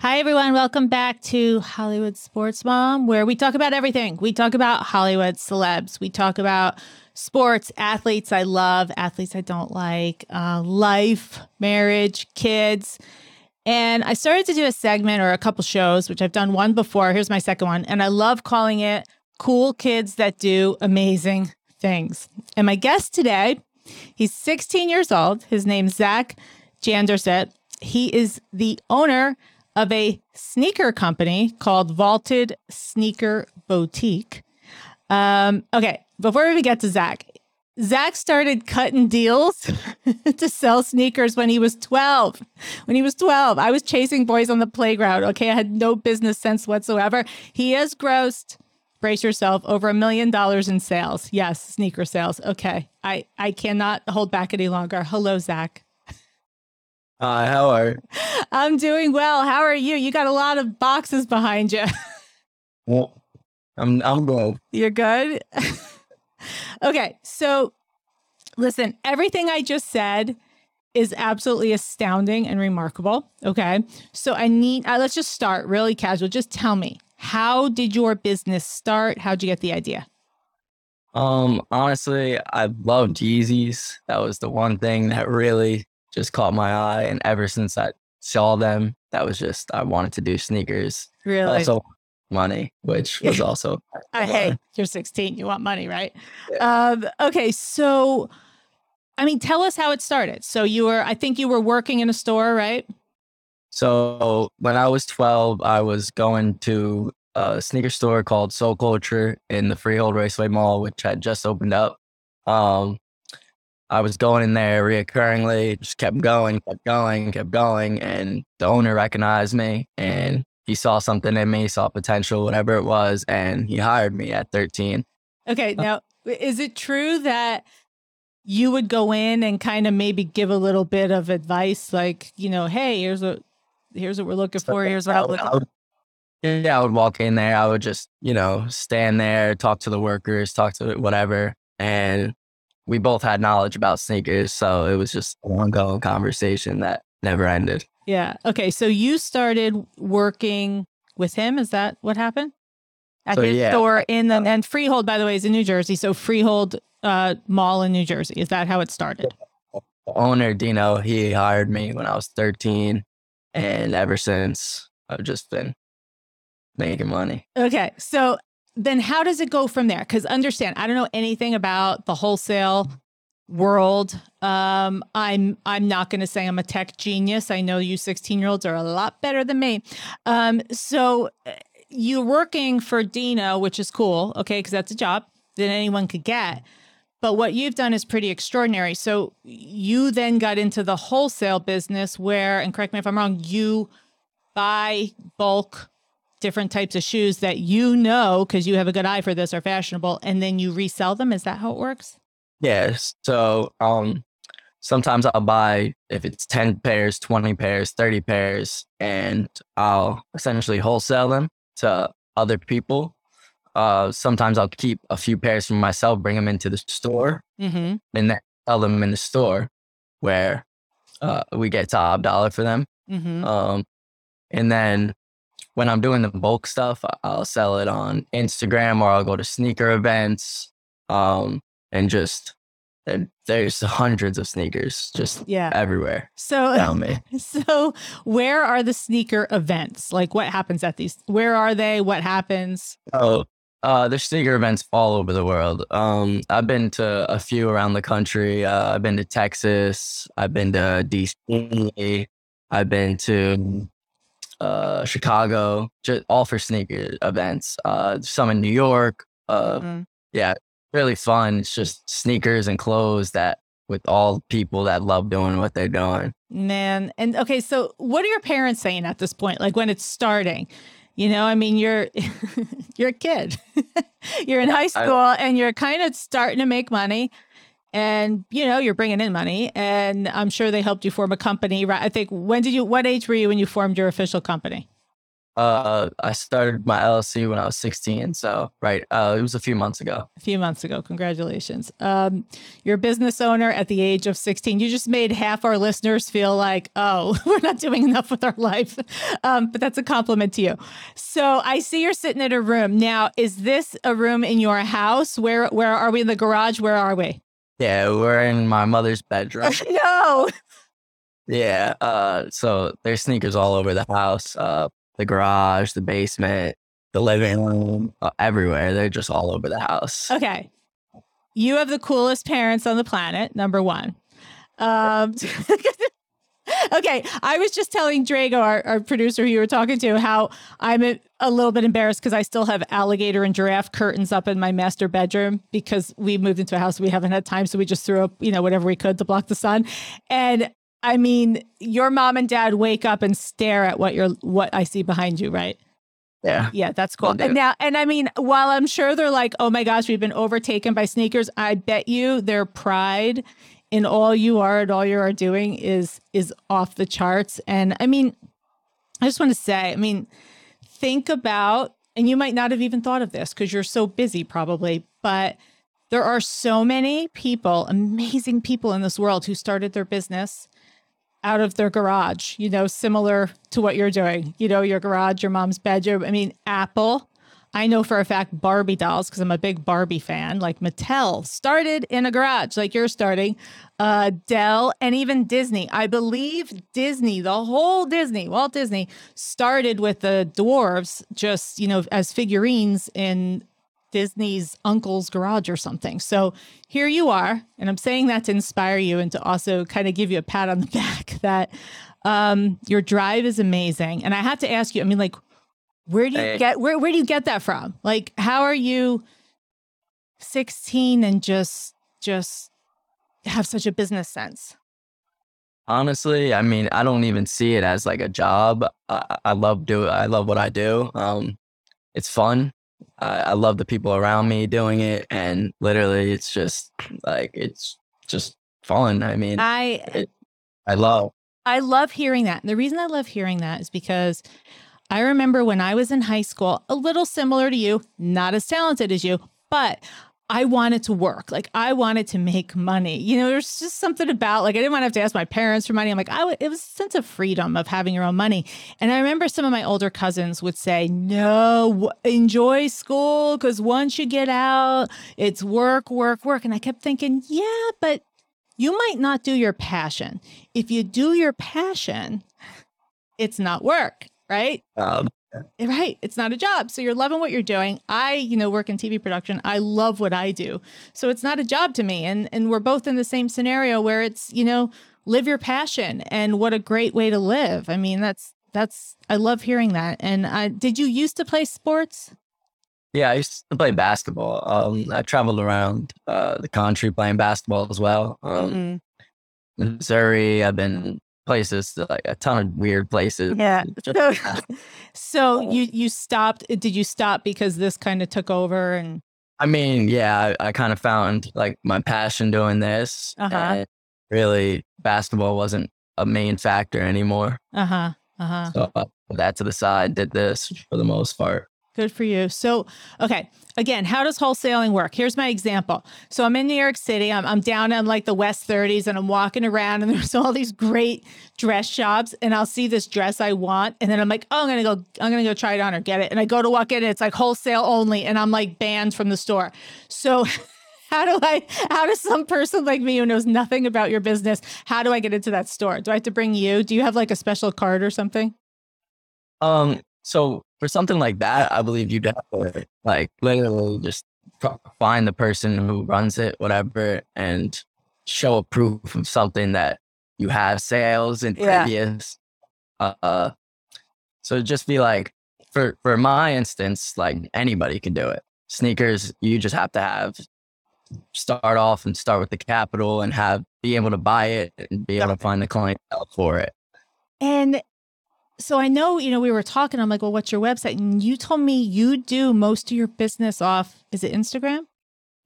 Hi, everyone. Welcome back to Hollywood Sports Mom, where we talk about everything. We talk about Hollywood celebs. We talk about sports, athletes I love, athletes I don't like, uh, life, marriage, kids. And I started to do a segment or a couple shows, which I've done one before. Here's my second one. And I love calling it Cool Kids That Do Amazing Things. And my guest today, he's 16 years old. His name's Zack Janderset. He is the owner of a sneaker company called Vaulted Sneaker Boutique. Um, okay, before we get to Zack, Zack started cutting deals to sell sneakers when he was 12. When he was 12, I was chasing boys on the playground. Okay, I had no business sense whatsoever. He has grossed, brace yourself, over a million dollars in sales. Yes, sneaker sales. Okay, I, I cannot hold back any longer. Hello, Zack. Hi, how are you? I'm doing well. How are you? You got a lot of boxes behind you. Well, I'm I'm good. You're good. okay, so listen, everything I just said is absolutely astounding and remarkable. Okay, so I need uh, let's just start really casual. Just tell me, how did your business start? How'd you get the idea? Um, honestly, I loved Yeezys. That was the one thing that really just caught my eye, and ever since I saw them, that was just I wanted to do sneakers. Really? Also, money, which was also. Uh, hey, you're 16. You want money, right? Um, okay, so I mean, tell us how it started. So you were, I think you were working in a store, right? So when I was 12, I was going to a sneaker store called Sole Culture in the Freehold Raceway Mall, which had just opened up. Um, I was going in there reoccurringly, just kept going, kept going, kept going. And the owner recognized me and he saw something in me, saw potential, whatever it was. And he hired me at 13. Okay. Uh, now, is it true that you would go in and kind of maybe give a little bit of advice, like, you know, hey, here's what here's what we're looking for, here's what I I'm would, looking I would- yeah, I would walk in there. I would just, you know, stand there, talk to the workers, talk to whatever. And we both had knowledge about sneakers. So it was just an ongoing conversation that never ended. Yeah. Okay. So you started working with him. Is that what happened? At So, his yeah. store in the and Freehold, by the way, is in New Jersey. So Freehold uh, Mall in New Jersey. Is that how it started? The owner, Dino, he hired me when I was 13. And ever since, I've just been making money. Okay. So then how does it go from there? Because understand, I don't know anything about the wholesale world. Um, I'm I'm not going to say I'm a tech genius. I know you 16 year olds are a lot better than me. Um, so uh, you're working for Dino, which is cool. Okay, because that's a job that anyone could get. But what you've done is pretty extraordinary. So you then got into the wholesale business where, and correct me if I'm wrong, you buy bulk different types of shoes that you know because you have a good eye for this are fashionable and then you resell them is that how it works Yes. So um sometimes I'll buy if it's 10 pairs, 20 pairs, 30 pairs, and I'll essentially wholesale them to other people. Uh sometimes I'll keep a few pairs for myself, bring them into the store, mm-hmm. and then sell them in the store where uh we get top dollar for them. Mm-hmm. Um and then when I'm doing the bulk stuff, I'll sell it on Instagram or I'll go to sneaker events. Um and just and there's hundreds of sneakers just yeah everywhere so tell me. so where are the sneaker events like what happens at these where are they what happens Oh, uh, there's sneaker events all over the world. Um, I've been to a few around the country. Uh, I've been to Texas. I've been to DC. I've been to uh, Chicago. Just all for sneaker events. Uh, some in New York. Uh, Mhm. yeah, really fun. It's just sneakers and clothes that with all people that love doing what they're doing. man and okay so what are your parents saying at this point like when it's starting you know i mean you're you're a kid you're in high school and you're kind of starting to make money and you know you're bringing in money and i'm sure they helped you form a company right i think when did you what age were you when you formed your official company Uh, I started my LLC when I was 16. So, right, uh, it was a few months ago. A few months ago. Congratulations. Um, you're a business owner at the age of 16. You just made half our listeners feel like, oh, we're not doing enough with our life. Um, but that's a compliment to you. So I see you're sitting in a room. Now, is this a room in your house? Where where are we in the garage? Where are we? Yeah, we're in my mother's bedroom. no. Yeah. Uh, so there's sneakers all over the house. Uh, the garage, the basement, the living room, uh, everywhere. They're just all over the house. Okay. You have the coolest parents on the planet, number one. Um, okay. I was just telling Drago, our, our producer who you were talking to, how I'm a, a little bit embarrassed because I still have alligator and giraffe curtains up in my master bedroom because we moved into a house we haven't had time. So we just threw up, you know, whatever we could to block the sun. And I mean, your mom and dad wake up and stare at what you're what I see behind you, right? Yeah. Yeah, that's cool. And now, and I mean, while I'm sure they're like, oh my gosh, we've been overtaken by sneakers, I bet you their pride in all you are and all you are doing is is off the charts. And I mean, I just want to say, I mean, think about, and you might not have even thought of this because you're so busy probably, but there are so many people, amazing people in this world who started their business out of their garage, you know, similar to what you're doing, you know, your garage, your mom's bedroom. I mean, Apple, I know for a fact Barbie dolls, because I'm a big Barbie fan, like Mattel started in a garage, like you're starting, uh, Dell, and even Disney. I believe Disney, the whole Disney, Walt Disney, started with the dwarves just, you know, as figurines in Disney's uncle's garage or something. So here you are. And I'm saying that to inspire you and to also kind of give you a pat on the back that um, your drive is amazing. And I have to ask you, I mean, like, where do you get where where do you get that from? Like, how are you 16 and just just have such a business sense? Honestly, I mean, I don't even see it as like a job. I, I love do I love what I do. Um, it's fun. I, I love the people around me doing it, and literally, it's just like it's just fun. I mean, I it, I love. I love hearing that. And the reason I love hearing that is because I remember when I was in high school, a little similar to you, not as talented as you, but I wanted to work. Like I wanted to make money. You know, there's just something about like I didn't want to have to ask my parents for money. I'm like, I w- it was a sense of freedom of having your own money. And I remember some of my older cousins would say, "No, enjoy school because once you get out, it's work, work, work." And I kept thinking, "Yeah, but you might not do your passion. If you do your passion, it's not work." Right. Um, Right. It's not a job. So you're loving what you're doing. I, you know, work in TV production. I love what I do. So it's not a job to me. And and we're both in the same scenario where it's, you know, live your passion and what a great way to live. I mean, that's that's I love hearing that. And I did you used to play sports? Yeah, I used to play basketball. Um, I traveled around uh, the country playing basketball as well. Um, mm-hmm. Missouri, I've been places, like a ton of weird places. Yeah. So, so you you stopped. Did you stop because this kind of took over? And I mean, yeah, I, I kind of found like my passion doing this. Uh-huh. really, basketball wasn't a main factor anymore. Uh huh. Uh huh. So I put that to the side. Did this for the most part. Good for you. So, okay, again, how does wholesaling work? Here's my example. So, I'm in New York City. I'm, I'm down in like the West 30s and I'm walking around and there's all these great dress shops and I'll see this dress I want. And then I'm like, oh, I'm going to go, I'm going to go try it on or get it. And I go to walk in and it's like wholesale only. And I'm like banned from the store. So, how do I, how does some person like me who knows nothing about your business, how do I get into that store? Do I have to bring you? Do you have like a special card or something? Um, so for something like that, I believe you'd have to like literally just find the person who runs it, whatever, and show a proof of something that you have sales in yeah. previous. Uh, uh, so just be like, for for my instance, like anybody can do it. Sneakers, you just have to have start off and start with the capital and have be able to buy it and be able to find the clientele for it. And so I know, you know, we were talking. I'm like, well, what's your website? And you told me you do most of your business off, is it Instagram?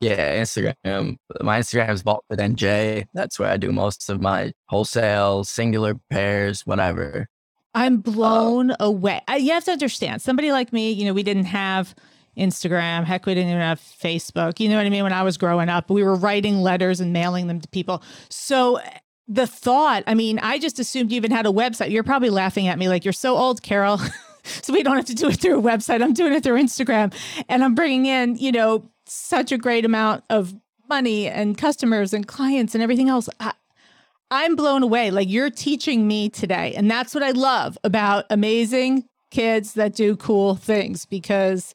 Yeah, Instagram. My Instagram is Vaulted NJ. That's where I do most of my wholesale, singular pairs, whatever. I'm uh, blown away. I, you have to understand, somebody like me, you know, we didn't have Instagram. Heck, we didn't even have Facebook. You know what I mean? When I was growing up, we were writing letters and mailing them to people. So the thought, I mean, I just assumed you even had a website. You're probably laughing at me like you're so old, Carol. so we don't have to do it through a website. I'm doing it through Instagram and I'm bringing in, you know, such a great amount of money and customers and clients and everything else. I, I'm blown away. Like you're teaching me today. And that's what I love about amazing kids that do cool things because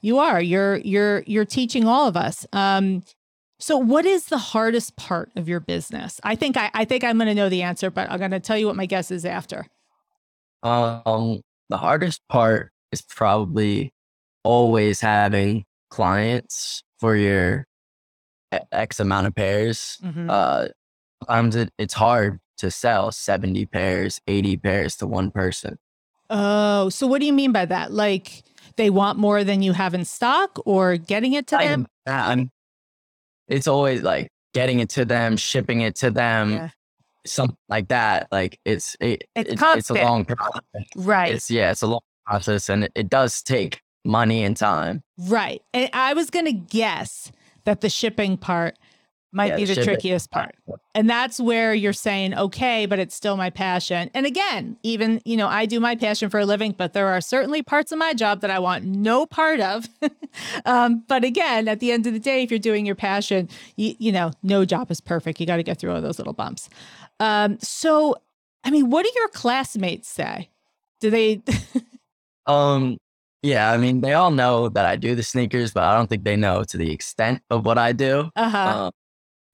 you are. You're you're you're teaching all of us. Um so what is the hardest part of your business? I think I, I think I'm gonna know the answer, but I'm gonna tell you what my guess is after. Um the hardest part is probably always having clients for your X amount of pairs. Mm-hmm. Uh sometimes it, it's hard to sell 70 pairs, 80 pairs to one person. Oh, so what do you mean by that? Like they want more than you have in stock or getting it to I, them? I'm, it's always like getting it to them, shipping it to them, yeah. something like that. Like it's it, it's, it, it's a long process. Right. It's yeah, it's a long process and it, it does take money and time. Right. And I was gonna guess that the shipping part might yeah, be the trickiest it. part. And that's where you're saying, okay, but it's still my passion. And again, even, you know, I do my passion for a living, but there are certainly parts of my job that I want no part of. um, but again, at the end of the day, if you're doing your passion, you, you know, no job is perfect. You got to get through all those little bumps. Um, so, I mean, what do your classmates say? Do they? um, yeah, I mean, they all know that I do the sneakers, but I don't think they know to the extent of what I do. Uh-huh. Um,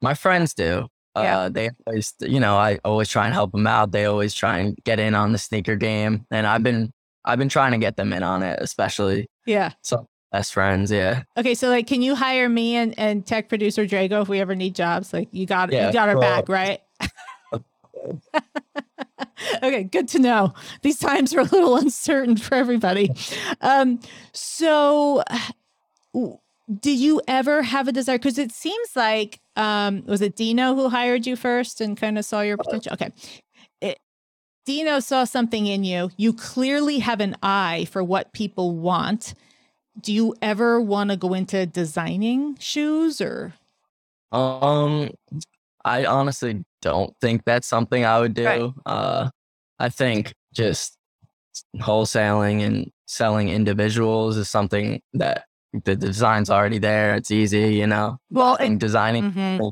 my friends do. Yeah. Uh, they always, you know, I always try and help them out. They always try and get in on the sneaker game, and I've been, I've been trying to get them in on it, especially. Yeah. So best friends, yeah. Okay, so like, can you hire me and, and tech producer Drago if we ever need jobs? Like, you got, yeah, you got our back, right? okay, good to know. These times are a little uncertain for everybody. Um, so did you ever have a desire? Because it seems like um, was it Dino who hired you first and kind of saw your potential? Okay. It, Dino saw something in you. You clearly have an eye for what people want. Do you ever want to go into designing shoes or? Um, I honestly don't think that's something I would do. Right. Uh, I think just wholesaling and selling individuals is something that the design's already there. It's easy, you know. Well, and designing. Mm-hmm.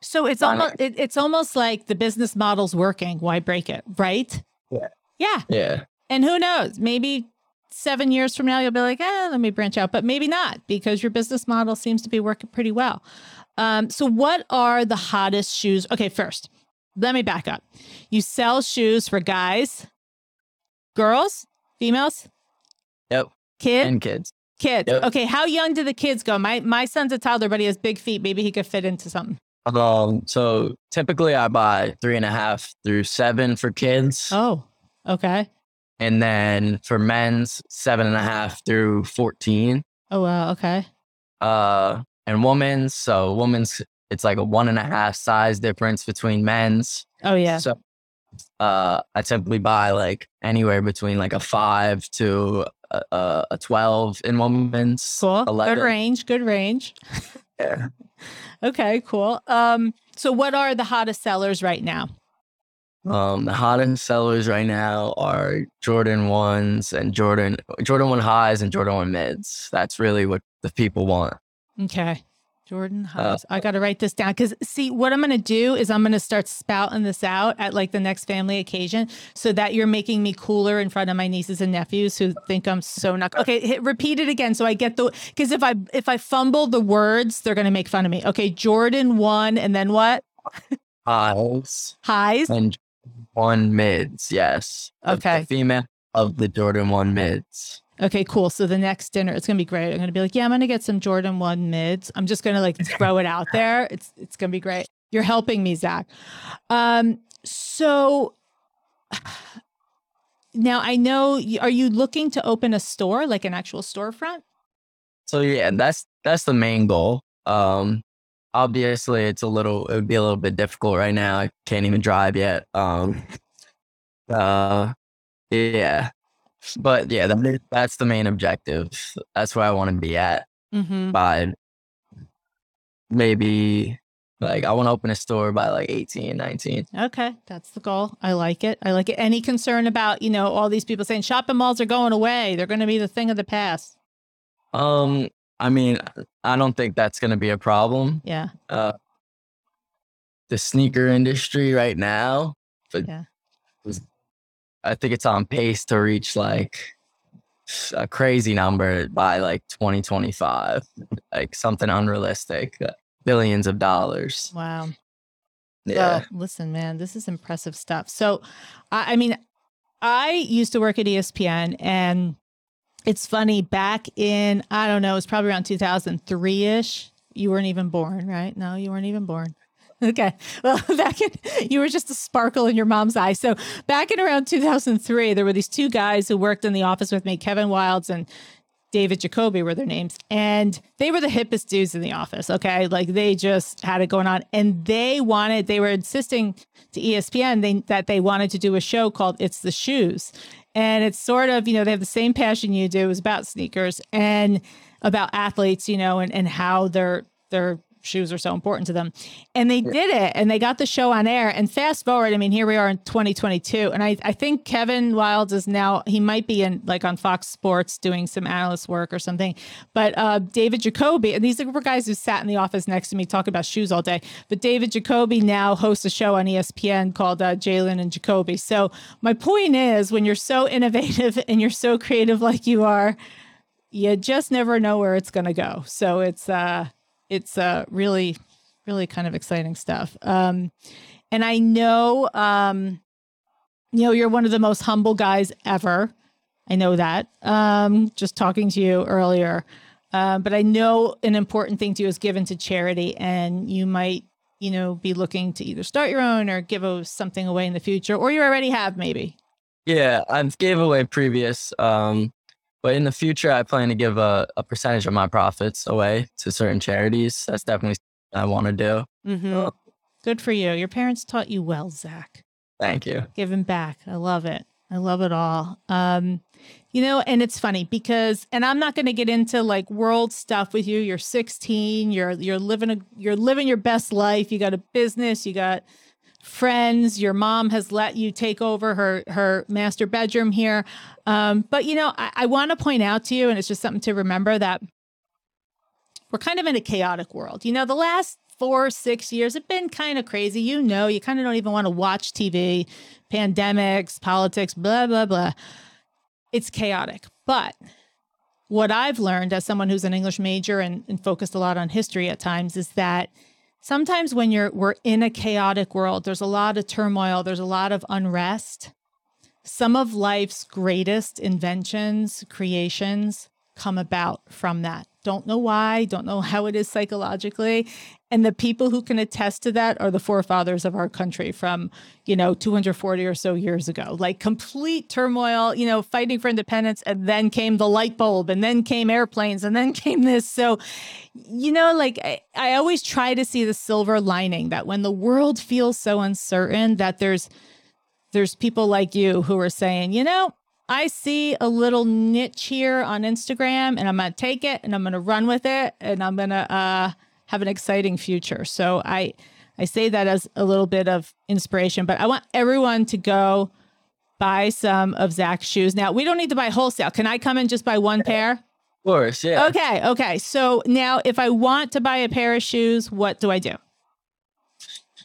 So it's almost it, it's almost like the business model's working. Why break it, right? Yeah. Yeah. Yeah. And who knows? Maybe seven years from now you'll be like, eh, let me branch out, but maybe not because your business model seems to be working pretty well. Um, so what are the hottest shoes? Okay, first, let me back up. You sell shoes for guys, girls, females. Yep. Kids and kids. Kids. Yep. Okay. How young do the kids go? My my son's a toddler, but he has big feet. Maybe he could fit into something. Um. So typically, I buy three and a half through seven for kids. Oh. Okay. And then for men's, seven and a half through fourteen. Oh wow. Okay. Uh, and women's. So women's, it's like a one and a half size difference between men's. Oh yeah. So uh, I typically buy like anywhere between like a five to a, a 12 in women's. Cool. 11. Good range. Good range. yeah. Okay, cool. Um, so what are the hottest sellers right now? Um, the hottest sellers right now are Jordan ones and Jordan Jordan one highs and Jordan one mids. That's really what the people want. Okay. Jordan Uh, I got to write this down because see, what I'm going to do is I'm going to start spouting this out at like the next family occasion so that you're making me cooler in front of my nieces and nephews who think I'm so not. Okay, hit, repeat it again so I get the because if I if I fumble the words, they're going to make fun of me. Okay, Jordan one and then what? Highs. Highs and one mids. Yes. Okay. The female of the Jordan one mids. Okay, cool. So the next dinner, it's gonna be great. I'm gonna be like, yeah, I'm gonna get some Jordan One mids. I'm just gonna like throw it out there. It's it's gonna be great. You're helping me, Zack. Um, so now I know. Are you looking to open a store, like an actual storefront? So yeah, that's that's the main goal. Um, obviously, it's a little. It would be a little bit difficult right now. I can't even drive yet. Um, uh, Yeah. But yeah, that, that's the main objective. That's where I want to be at Mm-hmm. by maybe like I want to open a store by like 18, 19. Okay, that's the goal. I like it. I like it. Any concern about, you know, all these people saying shopping malls are going away? They're going to be the thing of the past. Um, I mean, I don't think that's going to be a problem. Yeah. Uh, the sneaker industry right now, but Yeah. I think it's on pace to reach like a crazy number by like 2025, like something unrealistic, uh, billions of dollars. Wow. Yeah. Well, listen, man, this is impressive stuff. So, I, I mean, I used to work at ESPN, and it's funny. Back in, I don't know, it was probably around 2003 ish. You weren't even born, right? No, you weren't even born. Okay. Well, back in, you were just a sparkle in your mom's eye. So, back in around 2003, there were these two guys who worked in the office with me, Kevin Wildes and David Jacoby were their names. And they were the hippest dudes in the office. Okay. Like they just had it going on. And they wanted, they were insisting to ESPN they, that they wanted to do a show called It's the Shoes. And it's sort of, you know, they have the same passion you do. It was about sneakers and about athletes, you know, and, and how their their shoes are so important to them. And they did it and they got the show on air. And fast forward, I mean, here we are in 2022. And I, I think Kevin Wildes is now, he might be in like on Fox Sports doing some analyst work or something. But uh, David Jacoby, and these were guys who sat in the office next to me talking about shoes all day. But David Jacoby now hosts a show on ESPN called uh, Jalen and Jacoby. So my point is when you're so innovative and you're so creative like you are, you just never know where it's going to go. So it's, uh, it's uh, really, really kind of exciting stuff. Um, and I know, um, you know, you're one of the most humble guys ever. I know that. Um, just talking to you earlier, um, but I know an important thing to you is given to charity, and you might, you know, be looking to either start your own or give a, something away in the future, or you already have maybe. Yeah, I've gave away previous, um, but in the future, I plan to give a, a percentage of my profits away to certain charities. That's definitely something I want to do. Mm-hmm. Good for you. Your parents taught you well, Zack. Thank you. giving back. I love it. I love it all. Um, you know, and it's funny because, and I'm not going to get into like world stuff with you. You're 16. You're you're living a you're living your best life. You got a business. You got friends. Your mom has let you take over her her master bedroom here. Um, but you know, I, I want to point out to you, and it's just something to remember that we're kind of in a chaotic world. You know, the last four, six years have been kind of crazy. You know, you kind of don't even want to watch TV, pandemics, politics, blah, blah, blah. It's chaotic. But what I've learned as someone who's an English major and, and focused a lot on history at times is that sometimes when you're we're in a chaotic world, there's a lot of turmoil, there's a lot of unrest. Some of life's greatest inventions, creations come about from that. Don't know why, don't know how it is psychologically. And the people who can attest to that are the forefathers of our country from, you know, 240 or so years ago. Like complete turmoil, you know, fighting for independence. And then came the light bulb, and then came airplanes, and then came this. So, you know, like I, I always try to see the silver lining that when the world feels so uncertain, that there's there's people like you who are saying, you know, I see a little niche here on Instagram and I'm going to take it and I'm going to run with it and I'm going to uh, have an exciting future. So I I say that as a little bit of inspiration, but I want everyone to go buy some of Zack's shoes. Now, we don't need to buy wholesale. Can I come and just buy one pair? Of course, yeah. Okay, okay. So now if I want to buy a pair of shoes, what do I do?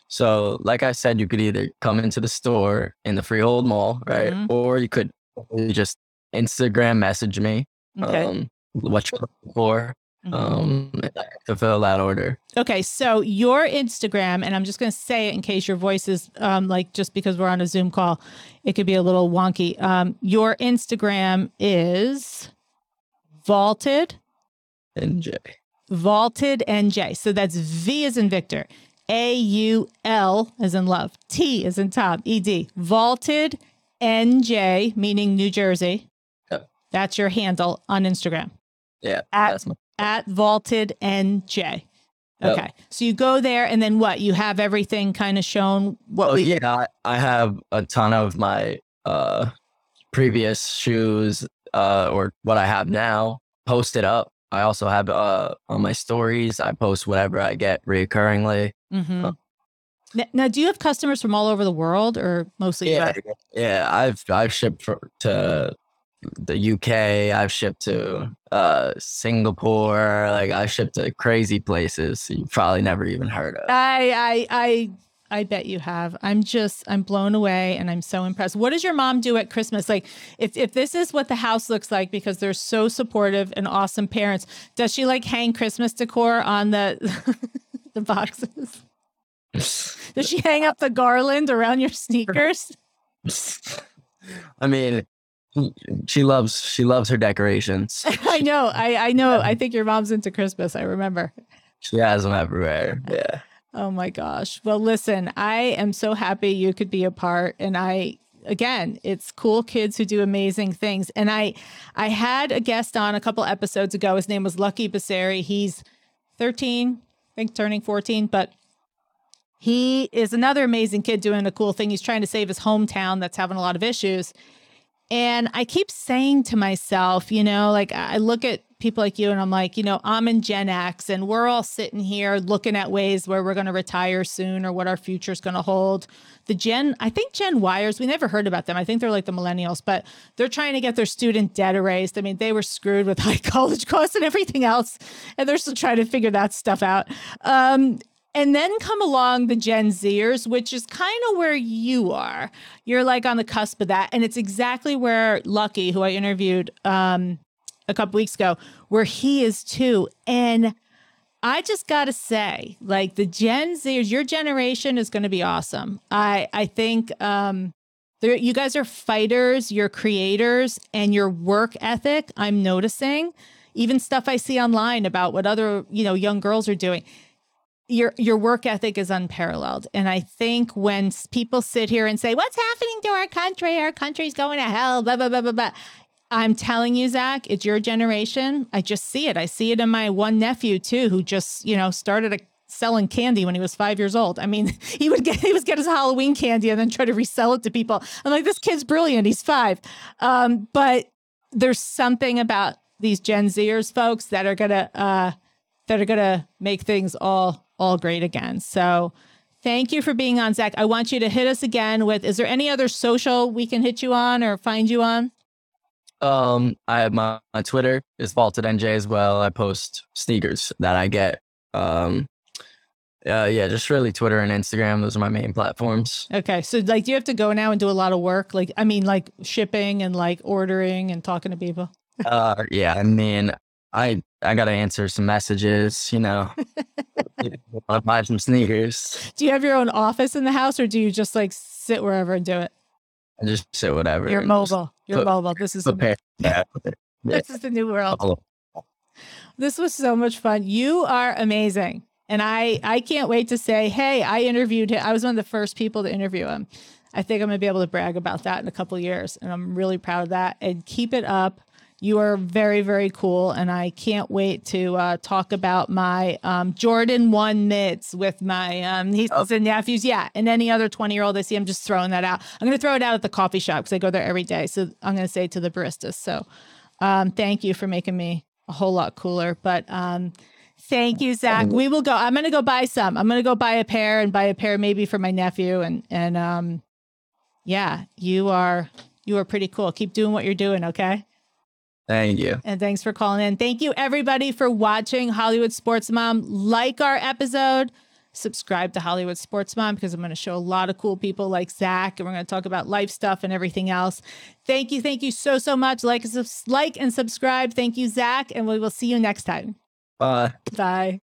So, like I said, you could either come into the store in the Freehold Mall, right? Mhm. Or you could just Instagram message me Okay. um, what you're looking for Mhm. um, to fill that order. Okay, so your Instagram, and I'm just going to say it in case your voice is um, like just because we're on a Zoom call, it could be a little wonky. Um, your Instagram is vaulted, And J. vaulted NJ. So that's V as in Victor, A U L as in love, T as in Tom, E D, vaulted NJ, meaning New Jersey. Yep. That's your handle on Instagram Yeah, At- my at vaulted NJ. Yep. Okay. So you go there and then what? You have everything kind of shown what Oh we yeah, I, I have a ton of my uh previous shoes uh, or what I have now, posted up. I also have uh, on my stories. I post whatever I get reoccurringly. Mm-hmm. Uh, now, do you have customers from all over the world, or mostly? Yeah, yeah. I've I've shipped for, to the UK. I've shipped to uh, Singapore. Like I shipped to crazy places you probably never even heard of. I I I I bet you have. I'm just I'm blown away and I'm so impressed. What does your mom do at Christmas? Like if if this is what the house looks like because they're so supportive and awesome parents, does she like hang Christmas decor on the the boxes? Does she hang up the garland around your sneakers? I mean, she loves she loves her decorations. I know. I I know. I think your mom's into Christmas. I remember. She has them everywhere. Yeah. Oh my gosh. Well, listen, I am so happy you could be a part and I again, it's cool kids who do amazing things. And I I had a guest on a couple episodes ago. His name was Lucky Basseri. He's 13, I think turning 14, but he is another amazing kid doing a cool thing. He's trying to save his hometown that's having a lot of issues. And I keep saying to myself, you know, like I look at people like you and I'm like, you know, I'm in Gen X and we're all sitting here looking at ways where we're going to retire soon or what our future is going to hold. The Gen, I think Gen Wires, we never heard about them. I think they're like the millennials, but they're trying to get their student debt erased. I mean, they were screwed with high college costs and everything else, and they're still trying to figure that stuff out. Um, and then come along the Gen Zers, which is kind of where you are. You're like on the cusp of that. And it's exactly where Lucky, who I interviewed um, a couple weeks ago, where he is too. And I just got to say, like the Gen Zers, your generation is going to be awesome. I, I think um, you guys are fighters, you're creators, and your work ethic, I'm noticing. Even stuff I see online about what other, you know, young girls are doing your your work ethic is unparalleled. And i think when people sit here and say what's happening to our country? Our country's going to hell blah blah blah blah blah. I'm telling you zack it's your generation. I just see it. I see it in my one nephew too who just you know started a, selling candy when he was five years old. I mean he would get he would get his halloween candy and then try to resell it to people. I'm like this kid's brilliant. He's five. Um, but there's something about these gen zers folks that are gonna uh, that are gonna make things all all great again. So thank you for being on, Zack. I want you to hit us again with is there any other social we can hit you on or find you on? Um, I have my, my Twitter is vaulted NJ as well. I post sneakers that I get. Um, uh, yeah, just really Twitter and Instagram. Those are my main platforms. Okay. So like, do you have to go now and do a lot of work? Like, I mean, like shipping and like ordering and talking to people? uh, yeah. I mean, I I gotta answer some messages, you know. to buy some sneakers. Do you have your own office in the house, or do you just like sit wherever and do it? I just sit whatever. You're mobile. You're put, mobile. This is prepare. Yeah. this is the new world. This was so much fun. You are amazing. And I I can't wait to say, hey, I interviewed him. I was one of the first people to interview him. I think I'm gonna be able to brag about that in a couple years. And I'm really proud of that. And keep it up. You are very, very cool. And I can't wait to uh, talk about my um, Jordan 1 mids with my um, nieces oh. and nephews. Yeah. And any other 20 year old I see, I'm just throwing that out. I'm going to throw it out at the coffee shop because I go there every day. So I'm going to say to the baristas. So um, thank you for making me a whole lot cooler. But um, thank you, Zack. We will go. I'm going to go buy some. I'm going to go buy a pair and buy a pair maybe for my nephew. And, and um, yeah, you are. You are pretty cool. Keep doing what you're doing, okay? Thank you. And thanks for calling in. Thank you, everybody, for watching Hollywood Sports Mom. Like our episode, subscribe to Hollywood Sports Mom because I'm going to show a lot of cool people like Zack, and we're going to talk about life stuff and everything else. Thank you. Thank you so, so much. Like, like and subscribe. Thank you, Zack, and we will see you next time. Bye. Bye.